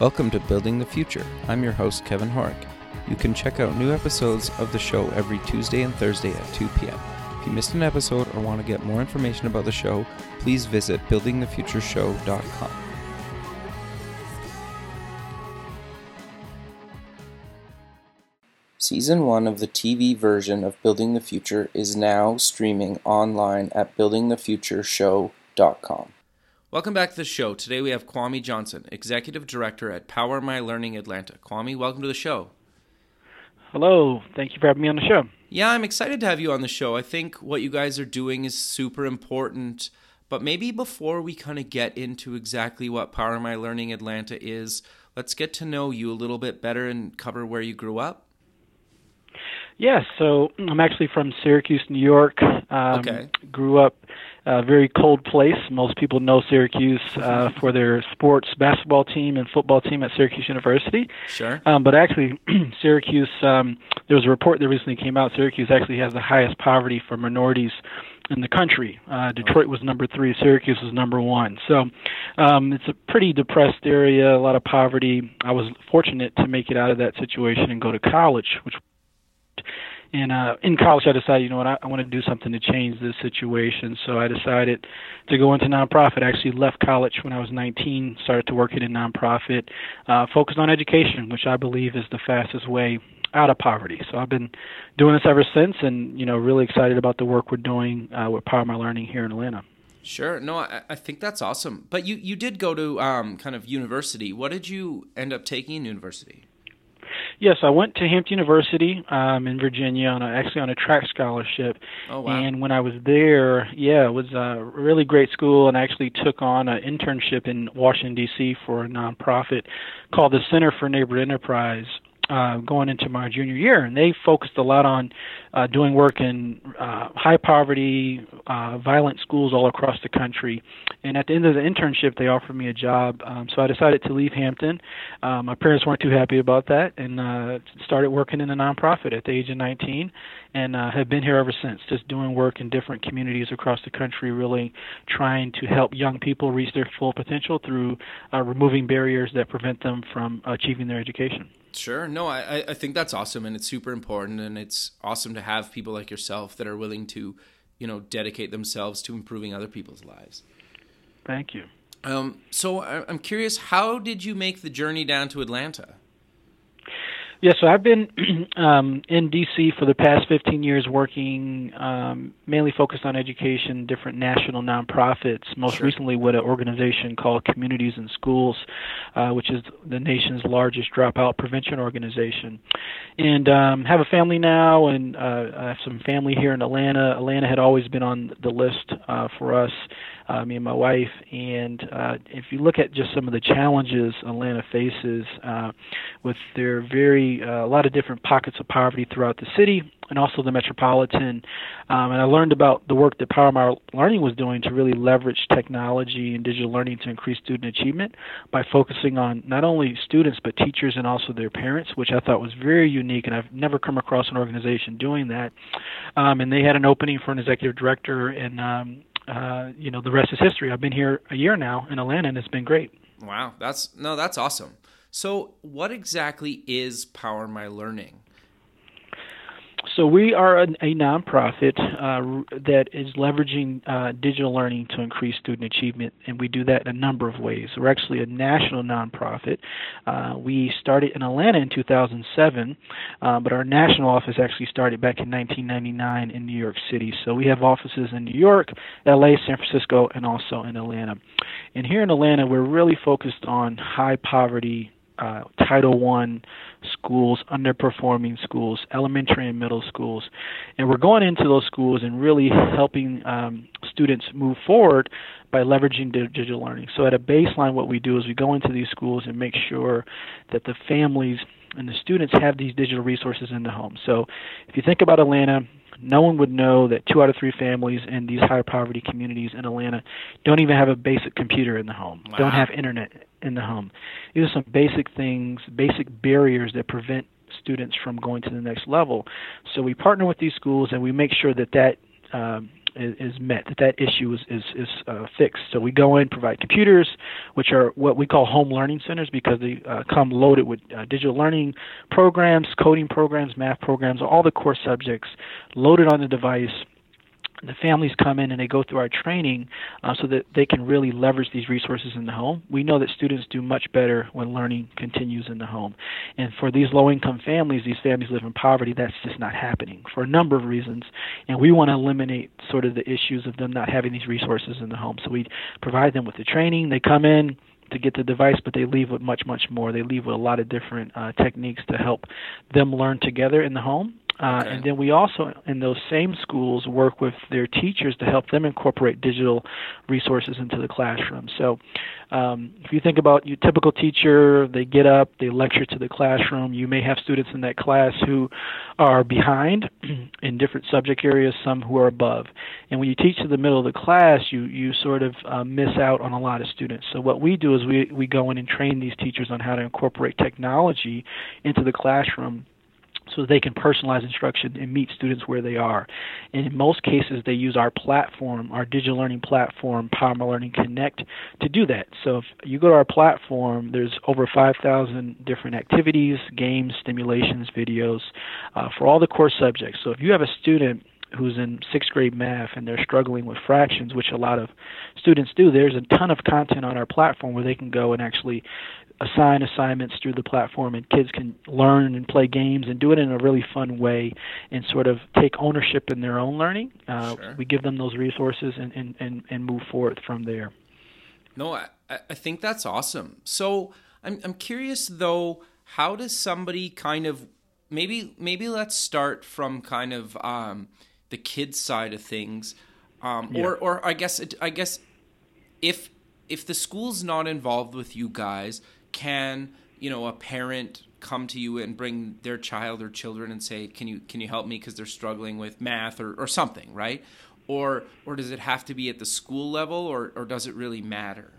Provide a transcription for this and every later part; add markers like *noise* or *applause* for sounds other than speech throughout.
Welcome to Building the Future. I'm your host, Kevin Horek. You can check out new episodes of the show every Tuesday and Thursday at 2 p.m. If you missed an episode or want to get more information about the show, please visit buildingthefutureshow.com. Season 1 of the TV version of Building the Future is now streaming online at buildingthefutureshow.com. Welcome back to the show. Today we have Kwame Johnson, Executive Director at Power My Learning Atlanta. Kwame, welcome to the show. Hello. Thank you for having me on the show. Yeah, I'm excited to have you on the show. I think what you guys are doing is super important. But maybe before we kind of get into exactly what Power My Learning Atlanta is, let's get to know you a little bit better and cover where you grew up. Yes, yeah, so I'm actually from Syracuse, New York. Um, okay. Grew up a very cold place. Most people know Syracuse uh, for their sports basketball team and football team at Syracuse University. Sure. Um, but actually, *clears throat* Syracuse, um, there was a report that recently came out. Syracuse actually has the highest poverty for minorities in the country. Uh, Detroit was number three, Syracuse was number one. So um, it's a pretty depressed area, a lot of poverty. I was fortunate to make it out of that situation and go to college, which and uh, in college, I decided, you know what, I, I want to do something to change this situation. So I decided to go into nonprofit. I actually left college when I was 19, started to work in a nonprofit, uh, focused on education, which I believe is the fastest way out of poverty. So I've been doing this ever since, and you know, really excited about the work we're doing uh, with Power My Learning here in Atlanta. Sure. No, I, I think that's awesome. But you, you did go to um, kind of university. What did you end up taking in university? Yes, I went to Hampton University um, in Virginia on a, actually on a track scholarship. Oh wow! And when I was there, yeah, it was a really great school, and I actually took on an internship in Washington D.C. for a nonprofit called the Center for Neighborhood Enterprise, uh, going into my junior year, and they focused a lot on uh, doing work in uh, high poverty, uh, violent schools all across the country. And at the end of the internship, they offered me a job, um, so I decided to leave Hampton. Um, my parents weren't too happy about that, and uh, started working in a nonprofit at the age of 19, and uh, have been here ever since, just doing work in different communities across the country, really trying to help young people reach their full potential through uh, removing barriers that prevent them from achieving their education. Sure. No, I, I think that's awesome and it's super important and it's awesome to have people like yourself that are willing to, you know, dedicate themselves to improving other people's lives. Thank you. Um, so I'm curious, how did you make the journey down to Atlanta? Yeah, so I've been *clears throat* um, in DC for the past 15 years, working um, mainly focused on education, different national nonprofits. Most sure. recently, with an organization called Communities in Schools, uh, which is the nation's largest dropout prevention organization. And um, have a family now, and uh, I have some family here in Atlanta. Atlanta had always been on the list uh, for us uh, me and my wife. And uh, if you look at just some of the challenges Atlanta faces uh, with their very uh, a lot of different pockets of poverty throughout the city and also the metropolitan. Um, and I learned about the work that Power Learning was doing to really leverage technology and digital learning to increase student achievement by focusing on not only students but teachers and also their parents, which I thought was very unique. And I've never come across an organization doing that. Um, and they had an opening for an executive director, and um, uh, you know, the rest is history. I've been here a year now in Atlanta, and it's been great. Wow, that's no, that's awesome. So, what exactly is Power My Learning? So we are a, a nonprofit uh, that is leveraging uh, digital learning to increase student achievement, and we do that in a number of ways. We're actually a national nonprofit. Uh, we started in Atlanta in 2007, uh, but our national office actually started back in 1999 in New York City. So we have offices in New York, LA, San Francisco, and also in Atlanta. And here in Atlanta, we're really focused on high poverty uh, Title One schools, underperforming schools, elementary and middle schools, and we're going into those schools and really helping um, students move forward by leveraging digital learning. So at a baseline, what we do is we go into these schools and make sure that the families and the students have these digital resources in the home. So if you think about Atlanta, no one would know that two out of three families in these high poverty communities in Atlanta don't even have a basic computer in the home, wow. don't have internet in the home. These are some basic things, basic barriers that prevent students from going to the next level. So we partner with these schools and we make sure that that um, is, is met, that that issue is is, is uh, fixed. So we go in, provide computers, which are what we call home learning centers because they uh, come loaded with uh, digital learning programs, coding programs, math programs, all the core subjects loaded on the device the families come in and they go through our training uh, so that they can really leverage these resources in the home. We know that students do much better when learning continues in the home. And for these low income families, these families live in poverty, that's just not happening for a number of reasons. And we want to eliminate sort of the issues of them not having these resources in the home. So we provide them with the training. They come in, to get the device, but they leave with much, much more. They leave with a lot of different uh, techniques to help them learn together in the home. Uh, okay. And then we also, in those same schools, work with their teachers to help them incorporate digital resources into the classroom. So, um, if you think about your typical teacher, they get up, they lecture to the classroom. You may have students in that class who are behind *clears throat* in different subject areas, some who are above. And when you teach to the middle of the class, you you sort of uh, miss out on a lot of students. So what we do is we we go in and train these teachers on how to incorporate technology into the classroom so they can personalize instruction and meet students where they are. And in most cases, they use our platform, our digital learning platform, Power Learning Connect, to do that. So if you go to our platform, there's over 5,000 different activities, games, stimulations, videos uh, for all the core subjects. So if you have a student who's in sixth grade math and they're struggling with fractions, which a lot of students do, there's a ton of content on our platform where they can go and actually assign assignments through the platform and kids can learn and play games and do it in a really fun way and sort of take ownership in their own learning. Uh, sure. We give them those resources and, and, and, and move forward from there. No, I, I think that's awesome. So I'm, I'm curious though, how does somebody kind of maybe maybe let's start from kind of um, the kids side of things, um, yeah. or or I guess I guess if if the school's not involved with you guys, can you know a parent come to you and bring their child or children and say can you can you help me because they're struggling with math or, or something right? Or or does it have to be at the school level or or does it really matter?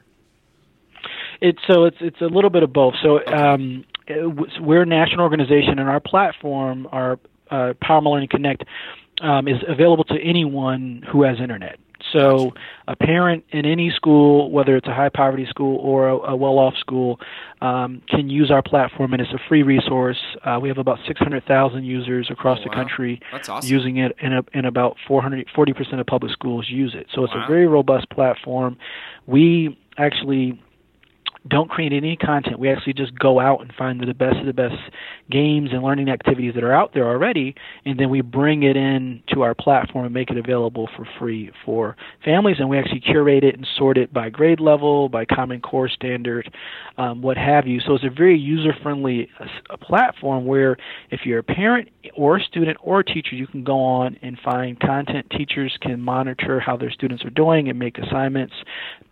It's so it's it's a little bit of both. So um, we're a national organization and our platform our uh, Power Learning Connect um, is available to anyone who has internet so, a parent in any school, whether it's a high poverty school or a, a well off school, um, can use our platform, and it's a free resource. Uh, we have about 600,000 users across oh, the wow. country awesome. using it, and, and about 40 percent of public schools use it. So, it's wow. a very robust platform. We actually don't create any content. We actually just go out and find the best of the best games and learning activities that are out there already, and then we bring it in to our platform and make it available for free for families. And we actually curate it and sort it by grade level, by Common Core standard, um, what have you. So it's a very user-friendly uh, platform where if you're a parent or a student or a teacher, you can go on and find content. Teachers can monitor how their students are doing and make assignments.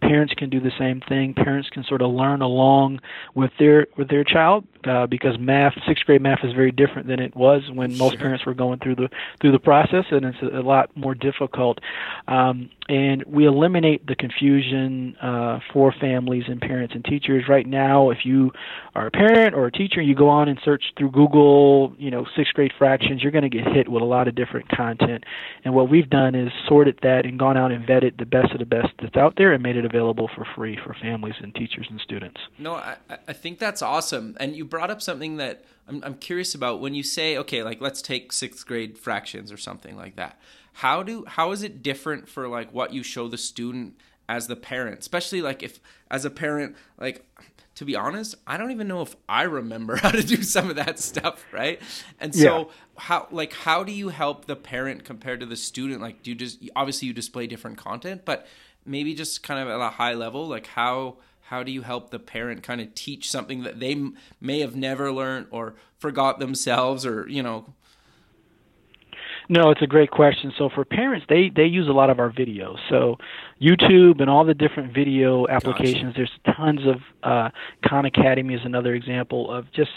Parents can do the same thing. Parents can sort of learn along with their with their child uh, because math, sixth grade math, is very different than it was when most parents were going through the through the process, and it's a, a lot more difficult. Um, and we eliminate the confusion uh, for families and parents and teachers. Right now, if you are a parent or a teacher, you go on and search through Google, you know, sixth grade fractions, you're going to get hit with a lot of different content. And what we've done is sorted that and gone out and vetted the best of the best that's out there and made it available for free for families and teachers and students. No, I, I think that's awesome. And you brought up something that I'm, I'm curious about when you say, okay, like let's take sixth grade fractions or something like that how do how is it different for like what you show the student as the parent especially like if as a parent like to be honest i don't even know if i remember *laughs* how to do some of that stuff right and so yeah. how like how do you help the parent compared to the student like do you just obviously you display different content but maybe just kind of at a high level like how how do you help the parent kind of teach something that they may have never learned or forgot themselves or you know no, it's a great question. So for parents, they they use a lot of our videos. So YouTube and all the different video applications. Gotcha. There's tons of uh, Khan Academy is another example of just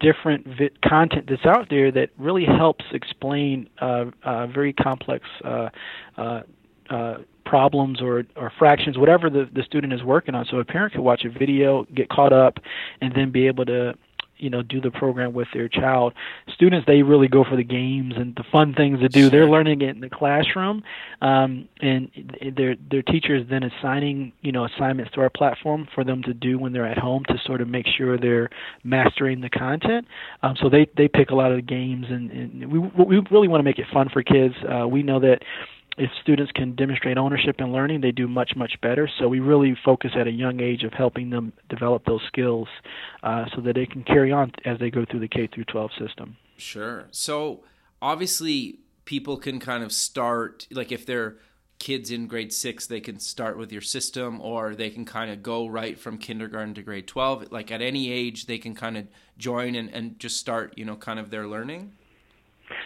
different vi- content that's out there that really helps explain uh, uh, very complex. Uh, uh, uh, problems or, or fractions, whatever the, the student is working on. So a parent could watch a video, get caught up, and then be able to you know do the program with their child. Students they really go for the games and the fun things to do. They're learning it in the classroom, um, and their their teachers then assigning you know assignments to our platform for them to do when they're at home to sort of make sure they're mastering the content. Um, so they they pick a lot of the games, and, and we we really want to make it fun for kids. Uh, we know that if students can demonstrate ownership and learning, they do much, much better. So we really focus at a young age of helping them develop those skills uh, so that they can carry on as they go through the K through 12 system. Sure. So obviously, people can kind of start, like if they're kids in grade six, they can start with your system or they can kind of go right from kindergarten to grade 12. Like at any age, they can kind of join and, and just start, you know, kind of their learning.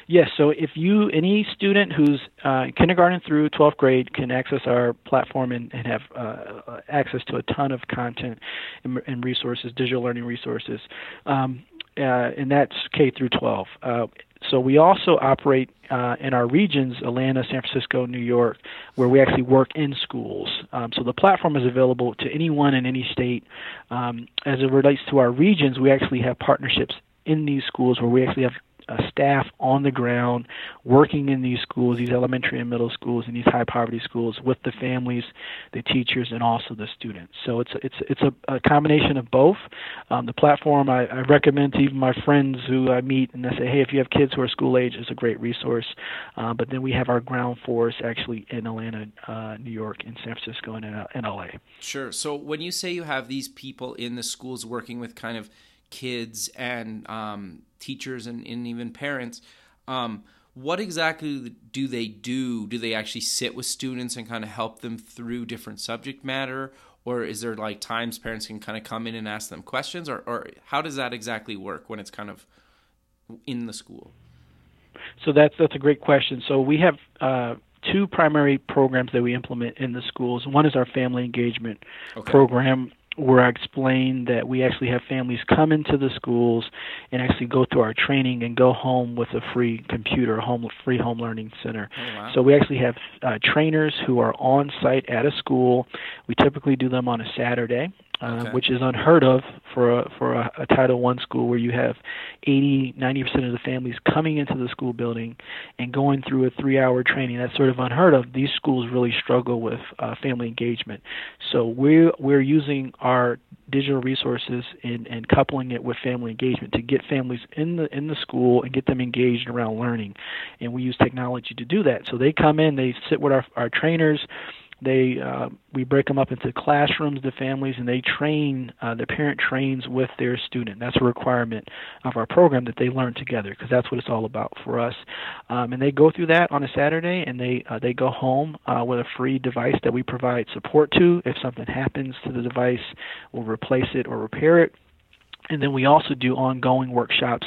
Yes, so if you any student who's uh, kindergarten through 12th grade can access our platform and, and have uh, uh, access to a ton of content and, and resources, digital learning resources, um, uh, and that's K through 12. Uh, so we also operate uh, in our regions, Atlanta, San Francisco, New York, where we actually work in schools. Um, so the platform is available to anyone in any state. Um, as it relates to our regions, we actually have partnerships in these schools where we actually have uh, staff on the ground working in these schools, these elementary and middle schools, and these high poverty schools with the families, the teachers, and also the students. So it's it's it's a, a combination of both. Um, the platform I, I recommend to even my friends who I meet and I say, hey, if you have kids who are school age, it's a great resource. Uh, but then we have our ground force actually in Atlanta, uh, New York, in San Francisco, and in, in LA. Sure. So when you say you have these people in the schools working with kind of kids and um, teachers and, and, even parents. Um, what exactly do they do? Do they actually sit with students and kind of help them through different subject matter? Or is there like times parents can kind of come in and ask them questions? Or, or how does that exactly work when it's kind of in the school? So that's that's a great question. So we have uh, two primary programs that we implement in the schools. One is our family engagement okay. program, where I explain that we actually have families come into the schools and actually go through our training and go home with a free computer, home free home learning center. Oh, wow. So we actually have uh, trainers who are on site at a school. We typically do them on a Saturday. Uh, okay. which is unheard of for a, for a, a Title One school where you have 80, 90 percent of the families coming into the school building and going through a three-hour training. That's sort of unheard of. These schools really struggle with uh, family engagement, so we're we're using our digital resources and, and coupling it with family engagement to get families in the in the school and get them engaged around learning, and we use technology to do that. So they come in, they sit with our our trainers they uh, we break them up into classrooms, the families, and they train. Uh, the parent trains with their student. That's a requirement of our program that they learn together because that's what it's all about for us. Um, and they go through that on a Saturday, and they uh, they go home uh, with a free device that we provide support to. If something happens to the device, we'll replace it or repair it. And then we also do ongoing workshops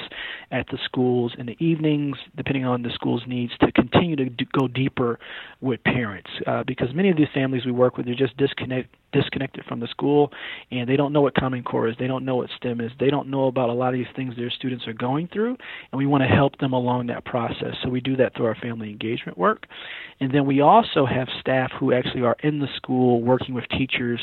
at the schools in the evenings, depending on the school's needs, to continue to go deeper with parents. Uh, because many of these families we work with are just disconnect, disconnected from the school and they don't know what Common Core is. They don't know what STEM is. They don't know about a lot of these things their students are going through. And we want to help them along that process. So we do that through our family engagement work. And then we also have staff who actually are in the school working with teachers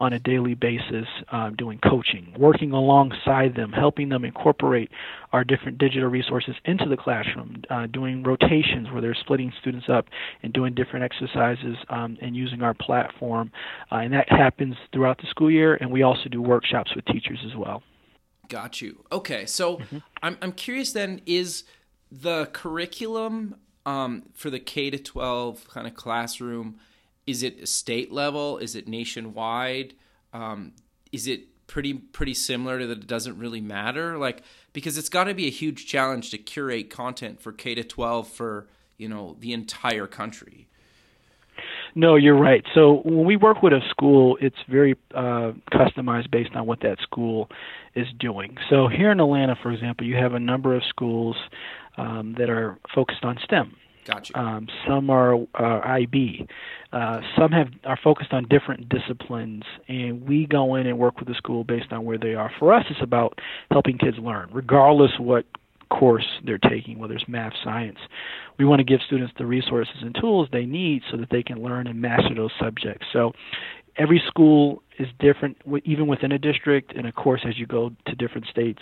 on a daily basis, um, doing coaching, working alongside them, helping them incorporate our different digital resources into the classroom, uh, doing rotations where they're splitting students up and doing different exercises um, and using our platform. Uh, and that happens throughout the school year, and we also do workshops with teachers as well. Got you. Okay, so mm-hmm. I'm I'm curious. Then is the curriculum um, for the K to 12 kind of classroom? Is it state level? Is it nationwide? Um, is it pretty pretty similar to that? It doesn't really matter, like because it's got to be a huge challenge to curate content for K to 12 for you know the entire country. No, you're right. So when we work with a school, it's very uh, customized based on what that school is doing. So here in Atlanta, for example, you have a number of schools um, that are focused on STEM. Gotcha. Um, some are uh, IB. Uh, some have are focused on different disciplines, and we go in and work with the school based on where they are. For us, it's about helping kids learn, regardless what course they're taking, whether it's math, science. We want to give students the resources and tools they need so that they can learn and master those subjects. So every school is different, even within a district, and of course, as you go to different states,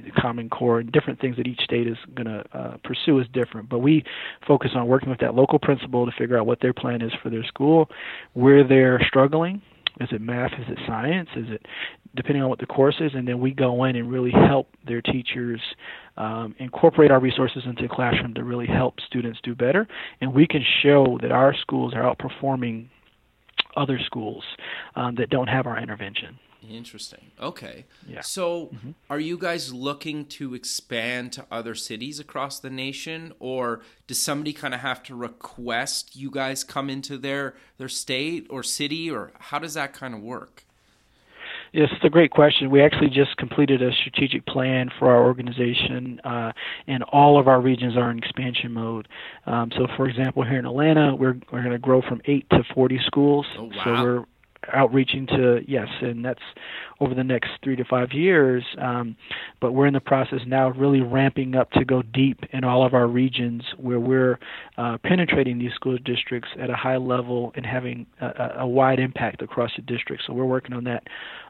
the Common Core and different things that each state is going to uh, pursue is different. But we focus on working with that local principal to figure out what their plan is for their school, where they're struggling. Is it math? Is it science? Is it depending on what the course is? And then we go in and really help their teachers um, incorporate our resources into the classroom to really help students do better. And we can show that our schools are outperforming other schools um, that don't have our intervention. Interesting. Okay. Yeah. So, mm-hmm. are you guys looking to expand to other cities across the nation, or does somebody kind of have to request you guys come into their their state or city, or how does that kind of work? Yes, it's a great question. We actually just completed a strategic plan for our organization, uh, and all of our regions are in expansion mode. Um, so, for example, here in Atlanta, we're we're going to grow from eight to forty schools. Oh, wow. So we're outreaching to yes, and that's over the next three to five years. Um, but we're in the process now really ramping up to go deep in all of our regions where we're uh, penetrating these school districts at a high level and having a, a wide impact across the district. So we're working on that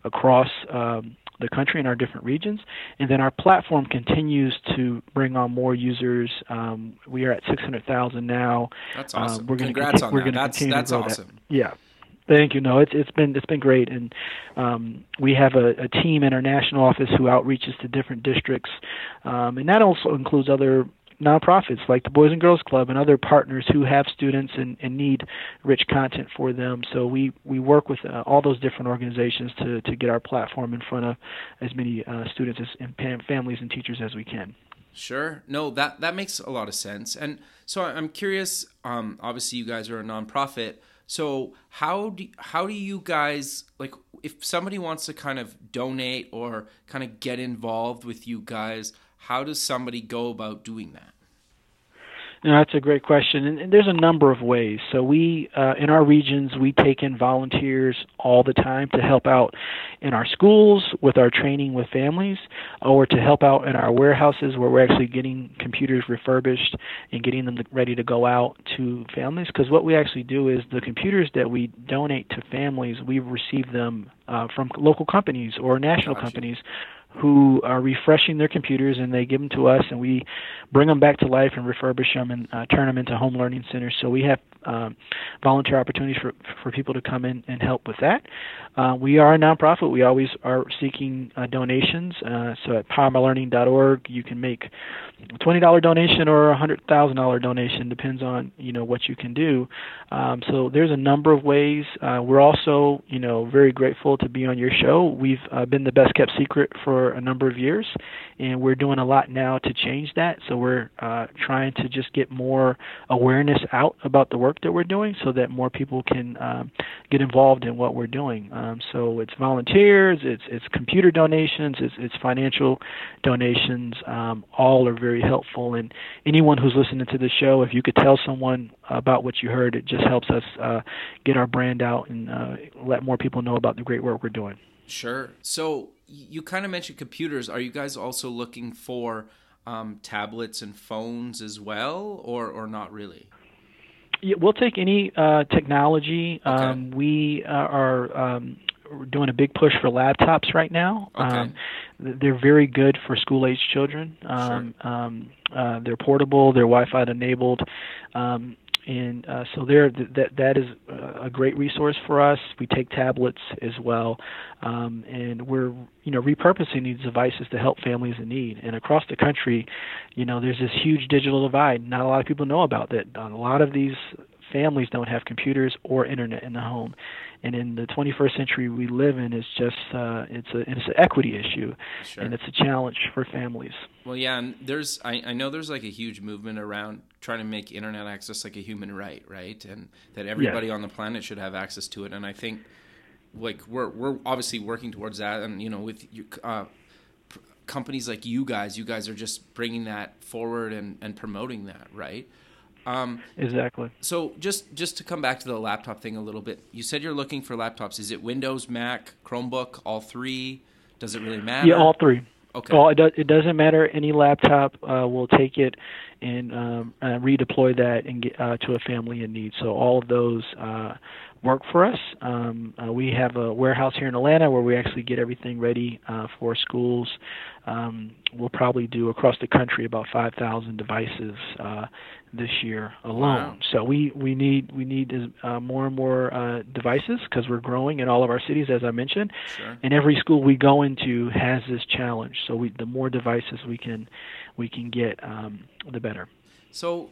across. Um, the country in our different regions. And then our platform continues to bring on more users. Um, we are at 600,000 now. That's awesome. Um, we're Congrats on we're that. That's, that's awesome. That. Yeah. Thank you. No, it's it's been it's been great, and um, we have a, a team in our national office who outreaches to different districts, um, and that also includes other nonprofits like the Boys and Girls Club and other partners who have students and, and need rich content for them. So we, we work with uh, all those different organizations to, to get our platform in front of as many uh, students as, and families and teachers as we can. Sure. No, that that makes a lot of sense. And so I'm curious. Um, obviously, you guys are a nonprofit. So how do how do you guys like if somebody wants to kind of donate or kind of get involved with you guys? How does somebody go about doing that? No, that's a great question, and, and there's a number of ways. So we, uh, in our regions, we take in volunteers all the time to help out in our schools with our training with families, or to help out in our warehouses where we're actually getting computers refurbished and getting them ready to go out to families. Because what we actually do is the computers that we donate to families, we receive them uh, from local companies or national companies who are refreshing their computers and they give them to us and we bring them back to life and refurbish them and uh, turn them into home learning centers. So we have um, volunteer opportunities for for people to come in and help with that. Uh, we are a nonprofit. We always are seeking uh, donations. Uh, so at powermylearning.org, you can make a twenty dollar donation or a hundred thousand dollar donation, depends on you know what you can do. Um, so there's a number of ways. Uh, we're also you know very grateful to be on your show. We've uh, been the best kept secret for a number of years, and we're doing a lot now to change that. So we're uh, trying to just get more awareness out about the work that we're doing, so that more people can um, get involved in what we're doing. Um, so it's volunteers, it's it's computer donations, it's it's financial donations. Um, all are very helpful. And anyone who's listening to the show, if you could tell someone about what you heard, it just helps us uh, get our brand out and uh, let more people know about the great work we're doing. Sure. So you kind of mentioned computers. Are you guys also looking for um, tablets and phones as well, or or not really? Yeah, we'll take any uh, technology. Okay. Um, we uh, are um, doing a big push for laptops right now. Okay. Um, they're very good for school age children. Um, sure. um, uh, they're portable. They're Wi-Fi enabled. Um, and uh, so there that that is a great resource for us. We take tablets as well, um, and we're you know repurposing these devices to help families in need. And across the country, you know, there's this huge digital divide. Not a lot of people know about that. A lot of these families don't have computers or internet in the home and in the 21st century we live in is just uh, it's a it's an equity issue sure. and it's a challenge for families well yeah and there's I, I know there's like a huge movement around trying to make internet access like a human right right and that everybody yes. on the planet should have access to it and i think like we're we're obviously working towards that and you know with you uh, companies like you guys you guys are just bringing that forward and, and promoting that right um, exactly. So just just to come back to the laptop thing a little bit, you said you're looking for laptops. Is it Windows, Mac, Chromebook, all three? Does it really matter? Yeah, all three. Okay. Well, it, do, it doesn't matter. Any laptop uh, will take it and um, uh, redeploy that and get uh, to a family in need. So all of those uh, work for us. Um, uh, we have a warehouse here in Atlanta where we actually get everything ready uh, for schools. Um, we'll probably do across the country about 5,000 devices uh, this year alone. Wow. So we, we need we need uh, more and more uh, devices because we're growing in all of our cities, as I mentioned. Sure. And every school we go into has this challenge. So we, the more devices we can we can get, um, the better. So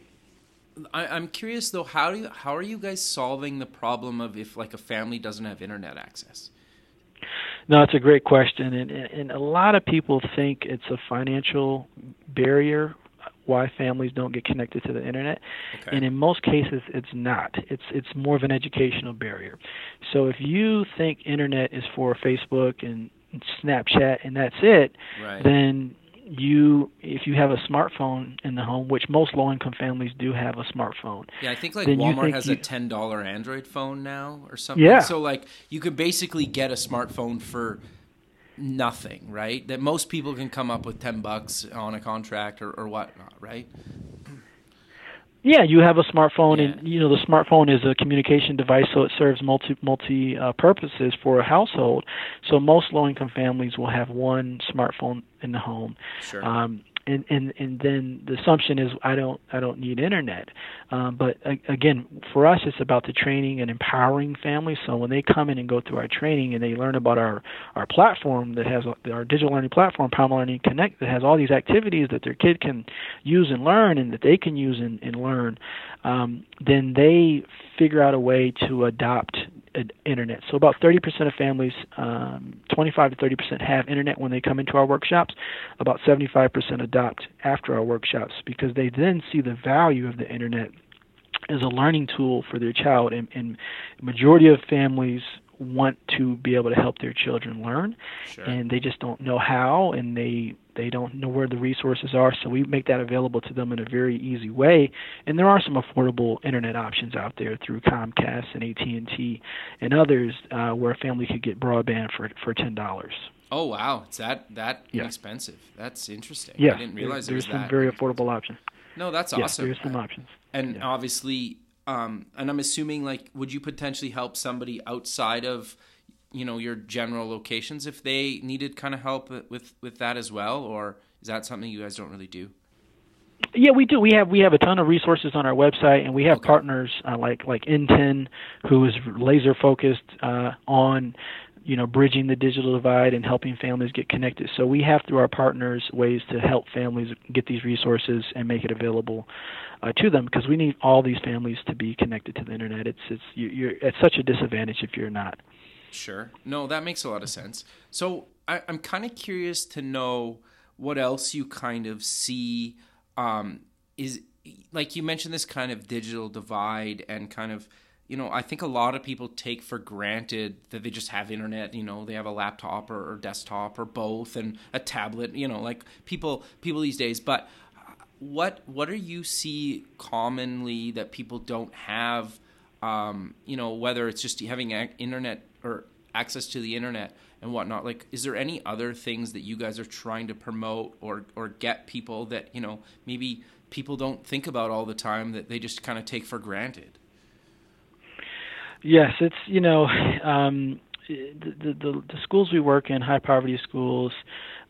I, am curious though, how do you, how are you guys solving the problem of if like a family doesn't have internet access? No, it's a great question, and and a lot of people think it's a financial barrier why families don't get connected to the internet okay. and in most cases it's not it's it's more of an educational barrier so if you think internet is for facebook and snapchat and that's it right. then you if you have a smartphone in the home, which most low income families do have a smartphone. Yeah, I think like Walmart think has you, a ten dollar Android phone now or something. Yeah. So like you could basically get a smartphone for nothing, right? That most people can come up with ten bucks on a contract or, or whatnot, right? Yeah, you have a smartphone, yeah. and you know the smartphone is a communication device, so it serves multi multi uh, purposes for a household. So most low income families will have one smartphone in the home. Sure. Um, and and and then the assumption is I don't I don't need internet. Um, but again, for us, it's about the training and empowering families. So when they come in and go through our training and they learn about our our platform that has our digital learning platform, Power Learning Connect, that has all these activities that their kid can use and learn, and that they can use and, and learn, um, then they figure out a way to adopt internet. So about 30% of families, um, 25 to 30% have internet when they come into our workshops. About 75% adopt after our workshops because they then see the value of the internet as a learning tool for their child. And, and majority of families want to be able to help their children learn, sure. and they just don't know how, and they they don't know where the resources are. So we make that available to them in a very easy way. And there are some affordable internet options out there through Comcast and AT and others uh, where a family could get broadband for for ten dollars. Oh wow, it's that that yeah. inexpensive. That's interesting. Yeah, I didn't realize there, there's some very affordable options. No, that's yeah, awesome. There's some options. And yeah. obviously, um, and I'm assuming like, would you potentially help somebody outside of, you know, your general locations if they needed kind of help with with that as well, or is that something you guys don't really do? Yeah, we do. We have we have a ton of resources on our website, and we have okay. partners uh, like like N10, who is laser focused uh, on you know bridging the digital divide and helping families get connected. So we have through our partners ways to help families get these resources and make it available uh, to them because we need all these families to be connected to the internet. It's it's you're at such a disadvantage if you're not. Sure. No that makes a lot of sense. So I, i'm kind of curious to know what else you kind of see um, is like you mentioned this kind of digital divide and kind of you know, I think a lot of people take for granted that they just have internet. You know, they have a laptop or, or desktop or both, and a tablet. You know, like people people these days. But what what do you see commonly that people don't have? Um, you know, whether it's just having internet or access to the internet and whatnot. Like, is there any other things that you guys are trying to promote or or get people that you know maybe people don't think about all the time that they just kind of take for granted? Yes, it's you know *sighs* um, the, the the schools we work in, high poverty schools,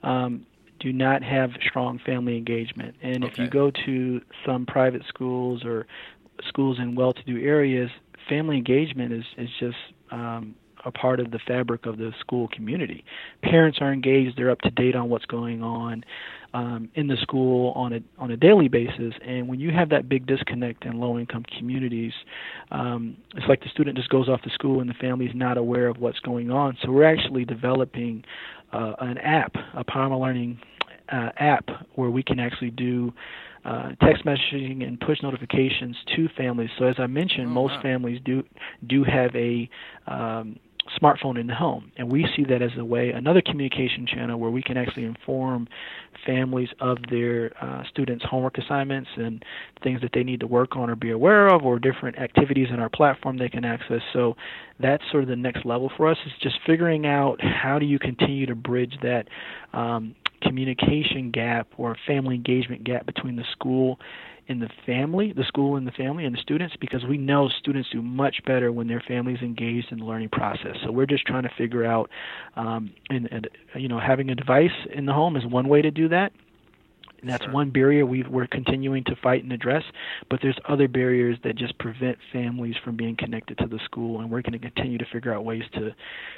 um, do not have strong family engagement. And okay. if you go to some private schools or schools in well-to-do areas, family engagement is is just um, a part of the fabric of the school community. Parents are engaged; they're up to date on what's going on um, in the school on a on a daily basis. And when you have that big disconnect in low income communities, um, it's like the student just goes off to school and the family is not aware of what's going on. So we're actually developing uh, an app, a Power Learning uh, app, where we can actually do. Uh, text messaging and push notifications to families. So as I mentioned, oh, most wow. families do do have a um, smartphone in the home. And we see that as a way, another communication channel where we can actually inform families of their uh, students' homework assignments and things that they need to work on or be aware of, or different activities in our platform they can access. So that's sort of the next level for us is just figuring out how do you continue to bridge that um, communication gap or family engagement gap between the school in the family, the school and the family and the students, because we know students do much better when their family's engaged in the learning process. So we're just trying to figure out, um, and, and you know, having a device in the home is one way to do that. And that's sure. one barrier we are continuing to fight and address. But there's other barriers that just prevent families from being connected to the school, and we're going to continue to figure out ways to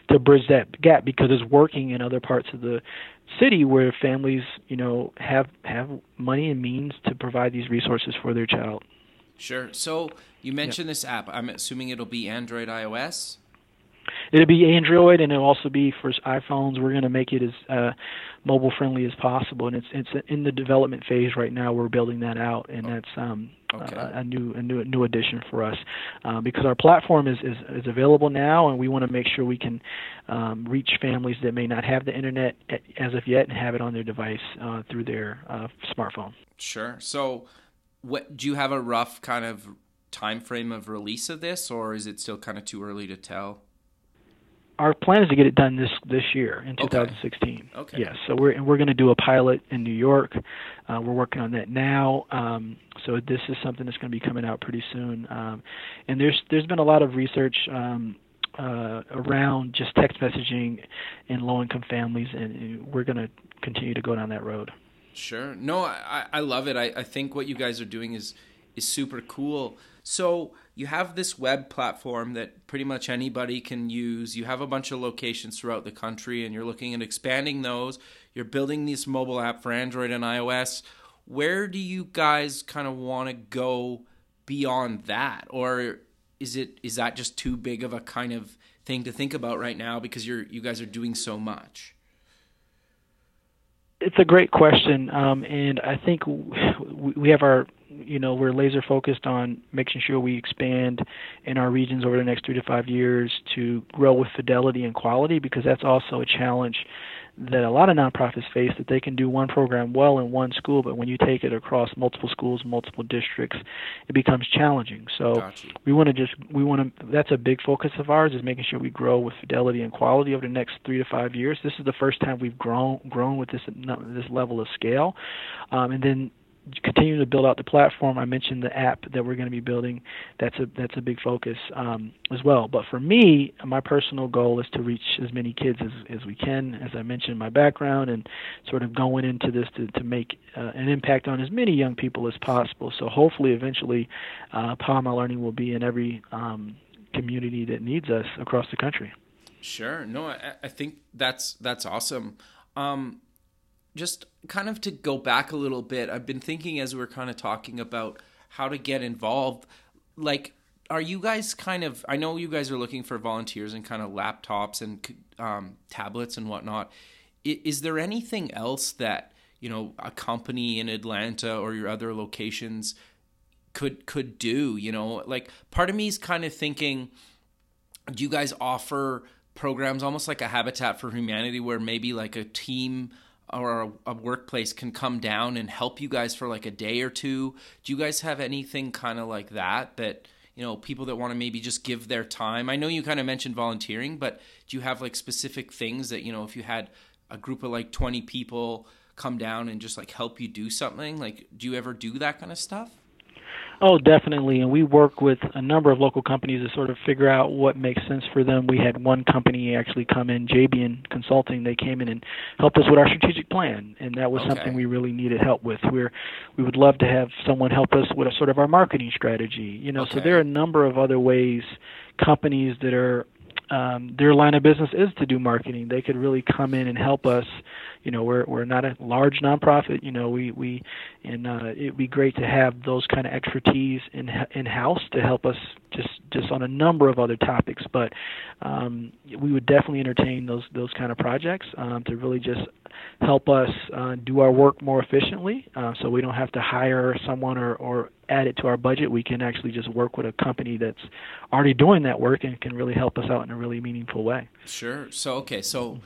to bridge that gap because it's working in other parts of the city where families, you know, have have money and means to provide these resources for their child. Sure. So you mentioned yep. this app. I'm assuming it'll be Android, iOS. It'll be Android, and it'll also be for iPhones. We're going to make it as uh, mobile friendly as possible, and it's it's in the development phase right now. We're building that out, and that's um, okay. a, a new a new new addition for us uh, because our platform is, is is available now, and we want to make sure we can um, reach families that may not have the internet as of yet and have it on their device uh, through their uh, smartphone. Sure. So, what do you have a rough kind of time frame of release of this, or is it still kind of too early to tell? Our plan is to get it done this this year in 2016. Okay. okay. Yes. So we're we're going to do a pilot in New York. Uh, we're working on that now. Um, so this is something that's going to be coming out pretty soon. Um, and there's there's been a lot of research. Um, uh, around just text messaging in low-income families, and we're going to continue to go down that road. Sure. No, I, I love it. I, I think what you guys are doing is is super cool. So you have this web platform that pretty much anybody can use. You have a bunch of locations throughout the country, and you're looking at expanding those. You're building this mobile app for Android and iOS. Where do you guys kind of want to go beyond that, or is it is that just too big of a kind of thing to think about right now because you're you guys are doing so much? It's a great question, um, and I think we have our you know we're laser focused on making sure we expand in our regions over the next three to five years to grow with fidelity and quality because that's also a challenge that a lot of nonprofits face that they can do one program well in one school but when you take it across multiple schools multiple districts it becomes challenging. So gotcha. we want to just we want to that's a big focus of ours is making sure we grow with fidelity and quality over the next three to five years. This is the first time we've grown grown with this this level of scale. Um, and then continuing to build out the platform. I mentioned the app that we're going to be building. That's a that's a big focus um, as well. But for me, my personal goal is to reach as many kids as, as we can. As I mentioned, my background and sort of going into this to to make uh, an impact on as many young people as possible. So hopefully, eventually, uh, My Learning will be in every um, community that needs us across the country. Sure. No, I, I think that's that's awesome. Um, just kind of to go back a little bit, I've been thinking as we are kind of talking about how to get involved. Like, are you guys kind of? I know you guys are looking for volunteers and kind of laptops and um, tablets and whatnot. Is, is there anything else that you know a company in Atlanta or your other locations could could do? You know, like part of me is kind of thinking, do you guys offer programs almost like a Habitat for Humanity, where maybe like a team or a, a, workplace can come down and help you guys for like a day or two. Do you guys have anything kind of like that that you know people that want to maybe just give their time? I know you kind of mentioned volunteering, but do you have like specific things that you know if you had a group of like 20 people come down and just like help you do something? Like do you ever do that kind of stuff? Oh, definitely. And we work with a number of local companies to sort of figure out what makes sense for them. We had one company actually come in, Jabian Consulting. They came in and helped us with our strategic plan, and that was okay. something we really needed help with. We're we would love to have someone help us with a sort of our marketing strategy. You know, okay. so there are a number of other ways companies that are um, their line of business is to do marketing. They could really come in and help us. You know, we're we're not a large nonprofit. You know, we we and uh, it'd be great to have those kind of expertise in in house to help us just just on a number of other topics. But um, we would definitely entertain those those kind of projects um, to really just help us uh, do our work more efficiently, uh, so we don't have to hire someone or or add it to our budget. We can actually just work with a company that's already doing that work and can really help us out in a really meaningful way. Sure. So okay, so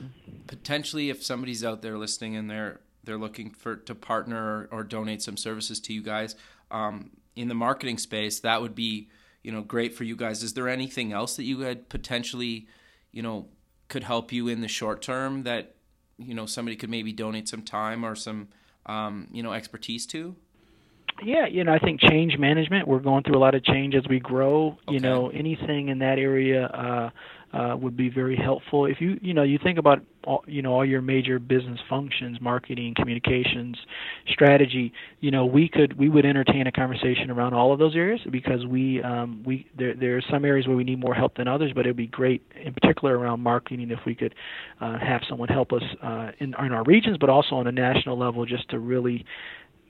potentially if somebody's out there listening and they're they're looking for to partner or, or donate some services to you guys um, in the marketing space, that would be you know great for you guys. Is there anything else that you could potentially you know could help you in the short term that you know somebody could maybe donate some time or some um, you know expertise to? Yeah, you know, I think change management. We're going through a lot of change as we grow. Okay. You know, anything in that area uh, uh, would be very helpful. If you, you know, you think about, all, you know, all your major business functions, marketing, communications, strategy. You know, we could, we would entertain a conversation around all of those areas because we, um, we, there, there are some areas where we need more help than others, but it'd be great, in particular around marketing, if we could uh, have someone help us uh, in, in our regions, but also on a national level, just to really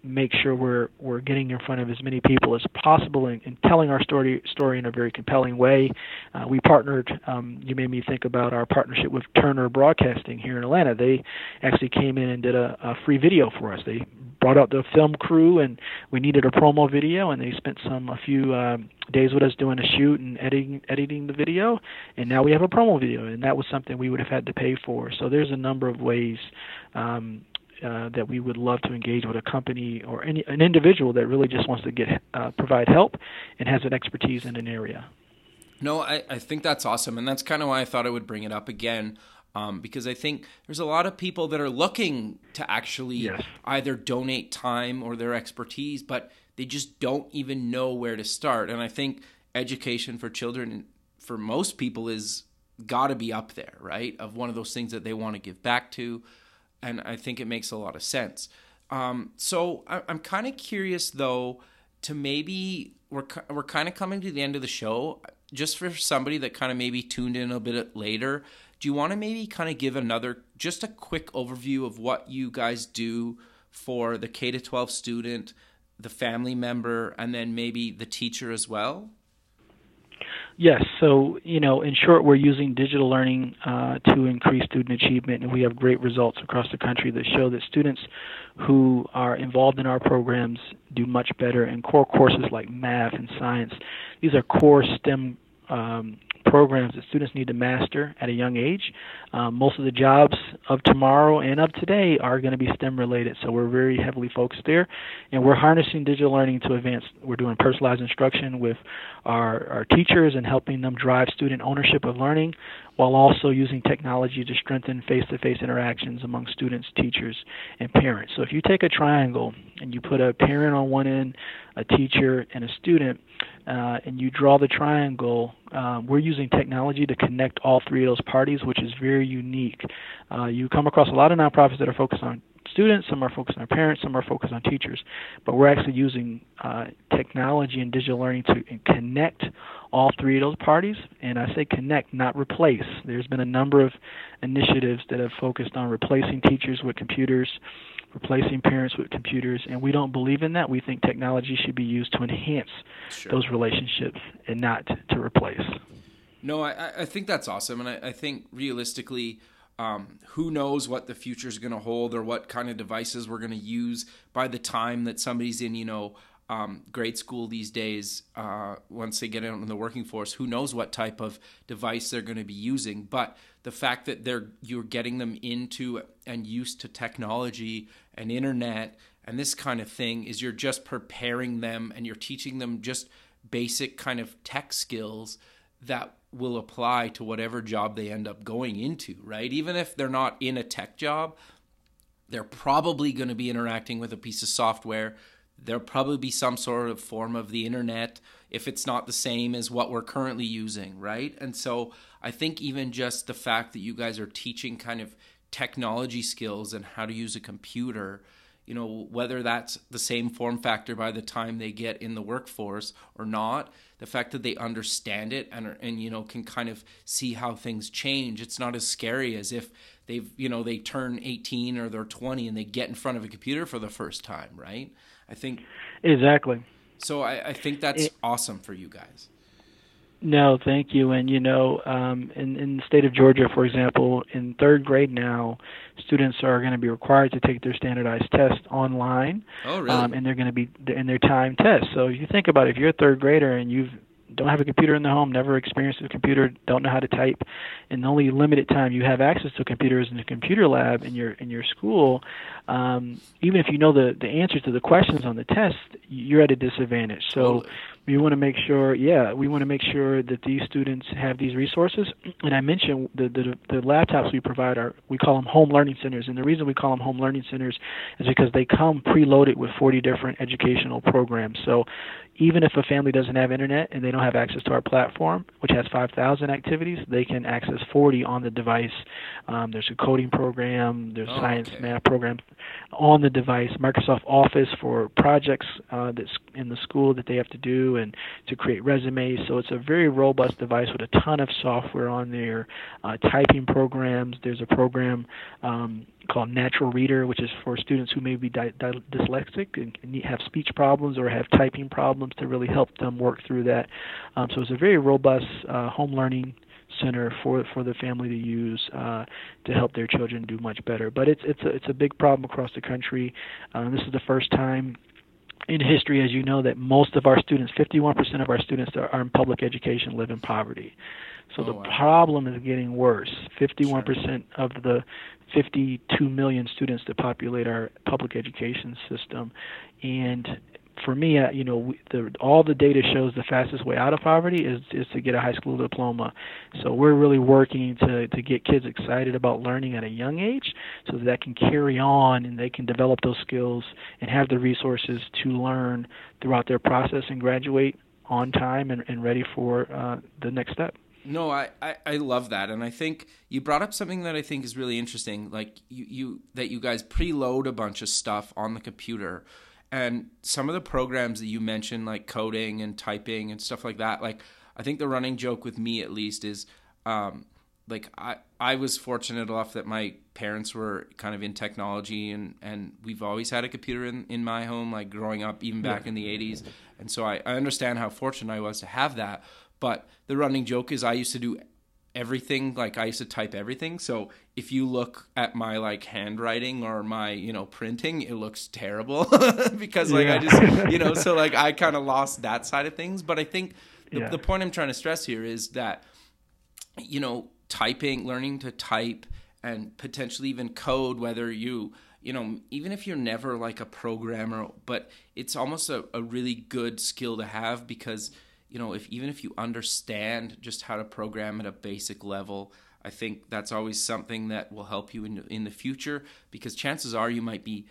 make sure we're we're getting in front of as many people as possible and, and telling our story story in a very compelling way. Uh, we partnered. Um, you made me think about our partnership with Turner Broadcasting here in Atlanta. They actually came in and did a, a free video for us. They brought out the film crew and we needed a promo video and they spent some a few um, days with us doing a shoot and editing editing the video and now we have a promo video and that was something we would have had to pay for so there's a number of ways um, uh, that we would love to engage with a company or any an individual that really just wants to get uh, provide help and has an expertise in an area. No, I, I think that's awesome, and that's kind of why I thought I would bring it up again. Um, because I think there's a lot of people that are looking to actually yes. either donate time or their expertise, but they just don't even know where to start. And I think education for children, for most people, is got to be up there, right? Of one of those things that they want to give back to and I think it makes a lot of sense. Um, so I, I'm kind of curious though to maybe we're we're kind of coming to the end of the show. Just for somebody that kind of maybe tuned in a bit later, do you want to maybe kind of give another just a quick overview of what you guys do for the K to 12 student, the family member, and then maybe the teacher as well? Yes. So, you know, in short, we're using digital learning uh, to increase student achievement, and we have great results across the country that show that students who are involved in our programs do much better in core courses like math and science. These are core STEM um, programs that students need to master at a young age. Um, most of the jobs of tomorrow and of today are going to be STEM related, so we're very heavily focused there. And we're harnessing digital learning to advance. We're doing personalized instruction with our, our teachers and helping them drive student ownership of learning while also using technology to strengthen face to face interactions among students, teachers, and parents. So if you take a triangle and you put a parent on one end, a teacher, and a student, uh, and you draw the triangle, um, we're using technology to connect all three of those parties, which is very unique. Uh, you come across a lot of nonprofits that are focused on students, some are focused on parents, some are focused on teachers. But we're actually using uh, technology and digital learning to connect all three of those parties. And I say connect, not replace. There's been a number of initiatives that have focused on replacing teachers with computers replacing parents with computers, and we don't believe in that. We think technology should be used to enhance sure. those relationships and not to replace. No, I, I think that's awesome, and I, I think realistically, um, who knows what the future is going to hold or what kind of devices we're going to use by the time that somebody's in, you know, um, grade school these days, uh, once they get out in the working force, who knows what type of device they're going to be using. But the fact that they're you're getting them into and used to technology and internet and this kind of thing is you're just preparing them and you're teaching them just basic kind of tech skills that will apply to whatever job they end up going into, right? Even if they're not in a tech job, they're probably going to be interacting with a piece of software there'll probably be some sort of form of the internet if it's not the same as what we're currently using, right? And so I think even just the fact that you guys are teaching kind of technology skills and how to use a computer, you know, whether that's the same form factor by the time they get in the workforce or not, the fact that they understand it and and you know can kind of see how things change, it's not as scary as if they've, you know, they turn 18 or they're 20 and they get in front of a computer for the first time, right? I think exactly. So I, I think that's it, awesome for you guys. No, thank you. And you know, um, in in the state of Georgia, for example, in third grade now, students are going to be required to take their standardized test online. Oh, really? Um, and they're going to be in their time test. So if you think about it, if you're a third grader and you've don't have a computer in the home, never experienced a computer, don't know how to type, and the only limited time you have access to computers in the computer lab in your in your school, um, even if you know the the answers to the questions on the test, you're at a disadvantage. So. We want to make sure, yeah, we want to make sure that these students have these resources. And I mentioned the, the the laptops we provide are we call them home learning centers, and the reason we call them home learning centers is because they come preloaded with 40 different educational programs. So even if a family doesn't have internet and they don't have access to our platform, which has 5,000 activities, they can access 40 on the device. Um, there's a coding program, there's oh, science okay. math programs on the device, Microsoft Office for projects uh, that's in the school that they have to do, and to create resumes. So it's a very robust device with a ton of software on there, uh, typing programs. There's a program um, called Natural Reader, which is for students who may be dyslexic and, and have speech problems or have typing problems to really help them work through that. Um, so it's a very robust uh, home learning center for for the family to use uh, to help their children do much better. But it's it's a it's a big problem across the country. Um, this is the first time in history, as you know, that most of our students, 51% of our students that are in public education, live in poverty. So oh, the wow. problem is getting worse. 51% sure. of the 52 million students that populate our public education system, and for me, uh, you know, the, all the data shows the fastest way out of poverty is is to get a high school diploma. So we're really working to to get kids excited about learning at a young age, so that, that can carry on and they can develop those skills and have the resources to learn throughout their process and graduate on time and, and ready for uh, the next step. No, I, I, I love that, and I think you brought up something that I think is really interesting. Like you, you that you guys preload a bunch of stuff on the computer, and some of the programs that you mentioned, like coding and typing and stuff like that. Like I think the running joke with me, at least, is um, like I I was fortunate enough that my parents were kind of in technology, and and we've always had a computer in in my home, like growing up, even back in the '80s. And so I, I understand how fortunate I was to have that but the running joke is I used to do everything like I used to type everything. So if you look at my like handwriting or my, you know, printing, it looks terrible *laughs* because like yeah. I just, you know, so like I *laughs* kind of lost that side of things, but I think the, yeah. the point I'm trying to stress here is that you know, typing, learning to type and potentially even code whether you you know, even if you're never like a programmer, but it's almost a, a really good skill to have because you know, if even if you understand just how to program at a basic level, I think that's always something that will help you in in the future because chances are you might be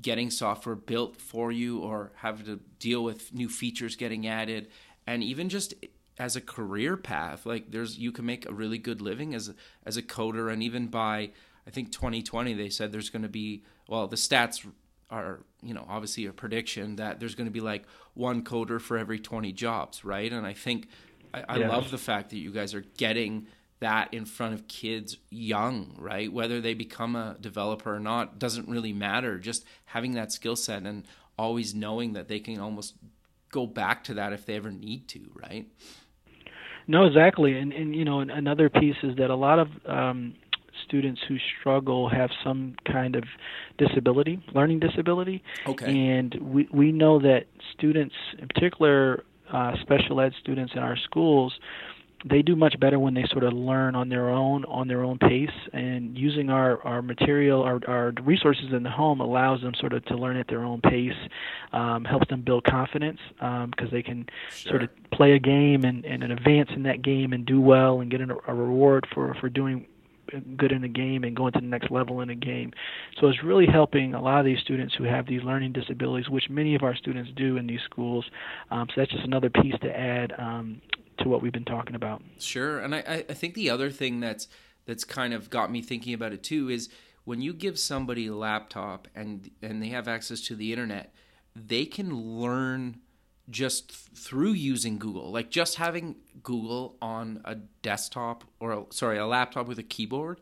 getting software built for you or having to deal with new features getting added. And even just as a career path like there's you can make a really good living as as a coder. And even by I think 2020 they said there's going to be well the stats are you know obviously a prediction that there's going to be like one coder for every 20 jobs right? And i think i, I love the fact that you guys are getting that in front of kids young right? Whether they become a developer or not doesn't really matter. Just having that skill set and always knowing that they can almost go back to that if they ever need to right? No exactly. And and you know another piece is that a lot of um students who struggle have some kind of disability, learning disability. Okay. And we we know that students, in particular uh, special ed students in our schools, they do much better when they sort of learn on their own on their own pace and using our our material our our resources in the home allows them sort of to learn at their own pace um, helps them build confidence because um, they can sure. sort of play a game and, and advance in that game and do well and get a, a reward for for doing good in the game and going to the next level in the game. So it's really helping a lot of these students who have these learning disabilities, which many of our students do in these schools. Um, so that's just another piece to add um, to what we've been talking about. Sure, and I, I think the other thing that's that's kind of got me thinking about it too is when you give somebody a laptop and and they have access to the internet, they can learn just through using Google, like just having Google on a desktop or a, sorry, a laptop with a keyboard,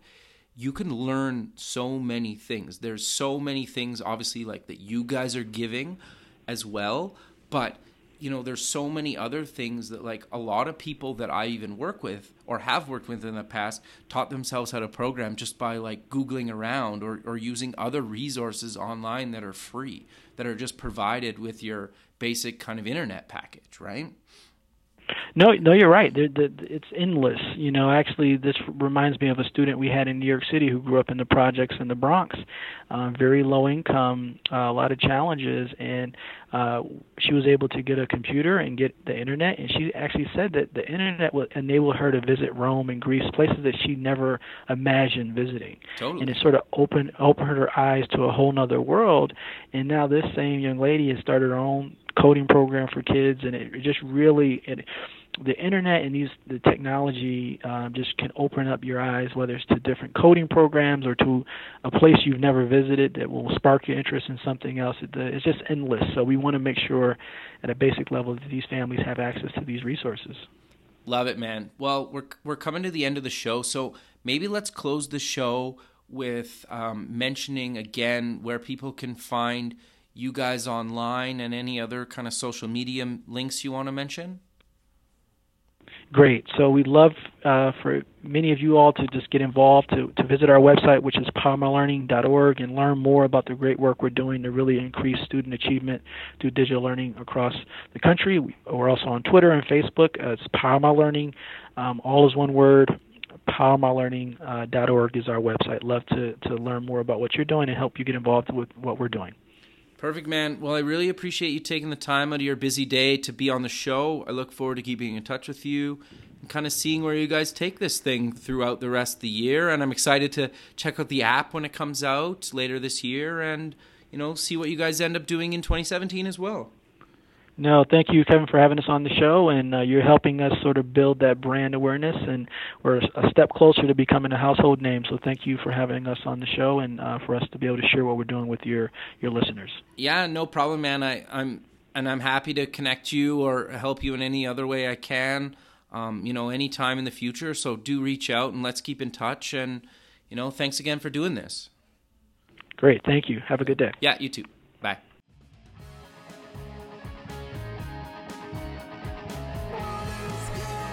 you can learn so many things. There's so many things obviously like that you guys are giving as well, but you know, there's so many other things that like a lot of people that I even work with or have worked with in the past taught themselves how to program just by like googling around or or using other resources online that are free that are just provided with your basic kind of internet package, right? No, no, you're right. The, the, it's endless. You know, actually, this reminds me of a student we had in New York City who grew up in the projects in the Bronx, uh, very low income, uh, a lot of challenges, and uh, she was able to get a computer and get the internet. And she actually said that the internet would enable her to visit Rome and Greece, places that she never imagined visiting. Totally. And it sort of opened opened her eyes to a whole other world. And now this same young lady has started her own coding program for kids, and it just really it the internet and these the technology um, just can open up your eyes, whether it's to different coding programs or to a place you've never visited that will spark your interest in something else. It, it's just endless. So we want to make sure, at a basic level, that these families have access to these resources. Love it, man. Well, we're we're coming to the end of the show, so maybe let's close the show with um, mentioning again where people can find you guys online and any other kind of social media links you want to mention. Great. So we'd love uh, for many of you all to just get involved, to, to visit our website, which is powermylearning.org, and learn more about the great work we're doing to really increase student achievement through digital learning across the country. We're also on Twitter and Facebook. Uh, it's PowerMyLearning. Um, all is one word. PowerMyLearning.org is our website. Love to, to learn more about what you're doing and help you get involved with what we're doing. Perfect, man. Well, I really appreciate you taking the time out of your busy day to be on the show. I look forward to keeping in touch with you and kind of seeing where you guys take this thing throughout the rest of the year. And I'm excited to check out the app when it comes out later this year and, you know, see what you guys end up doing in 2017 as well. No, thank you, Kevin, for having us on the show, and uh, you're helping us sort of build that brand awareness, and we're a step closer to becoming a household name. So thank you for having us on the show, and uh, for us to be able to share what we're doing with your your listeners. Yeah, no problem, man. I, I'm and I'm happy to connect you or help you in any other way I can. Um, you know, anytime in the future. So do reach out and let's keep in touch. And you know, thanks again for doing this. Great, thank you. Have a good day. Yeah, you too. Bye.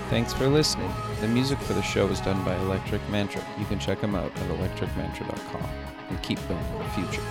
Thanks for listening. The music for the show is done by Electric Mantra. You can check them out at electricmantra.com and keep building the future.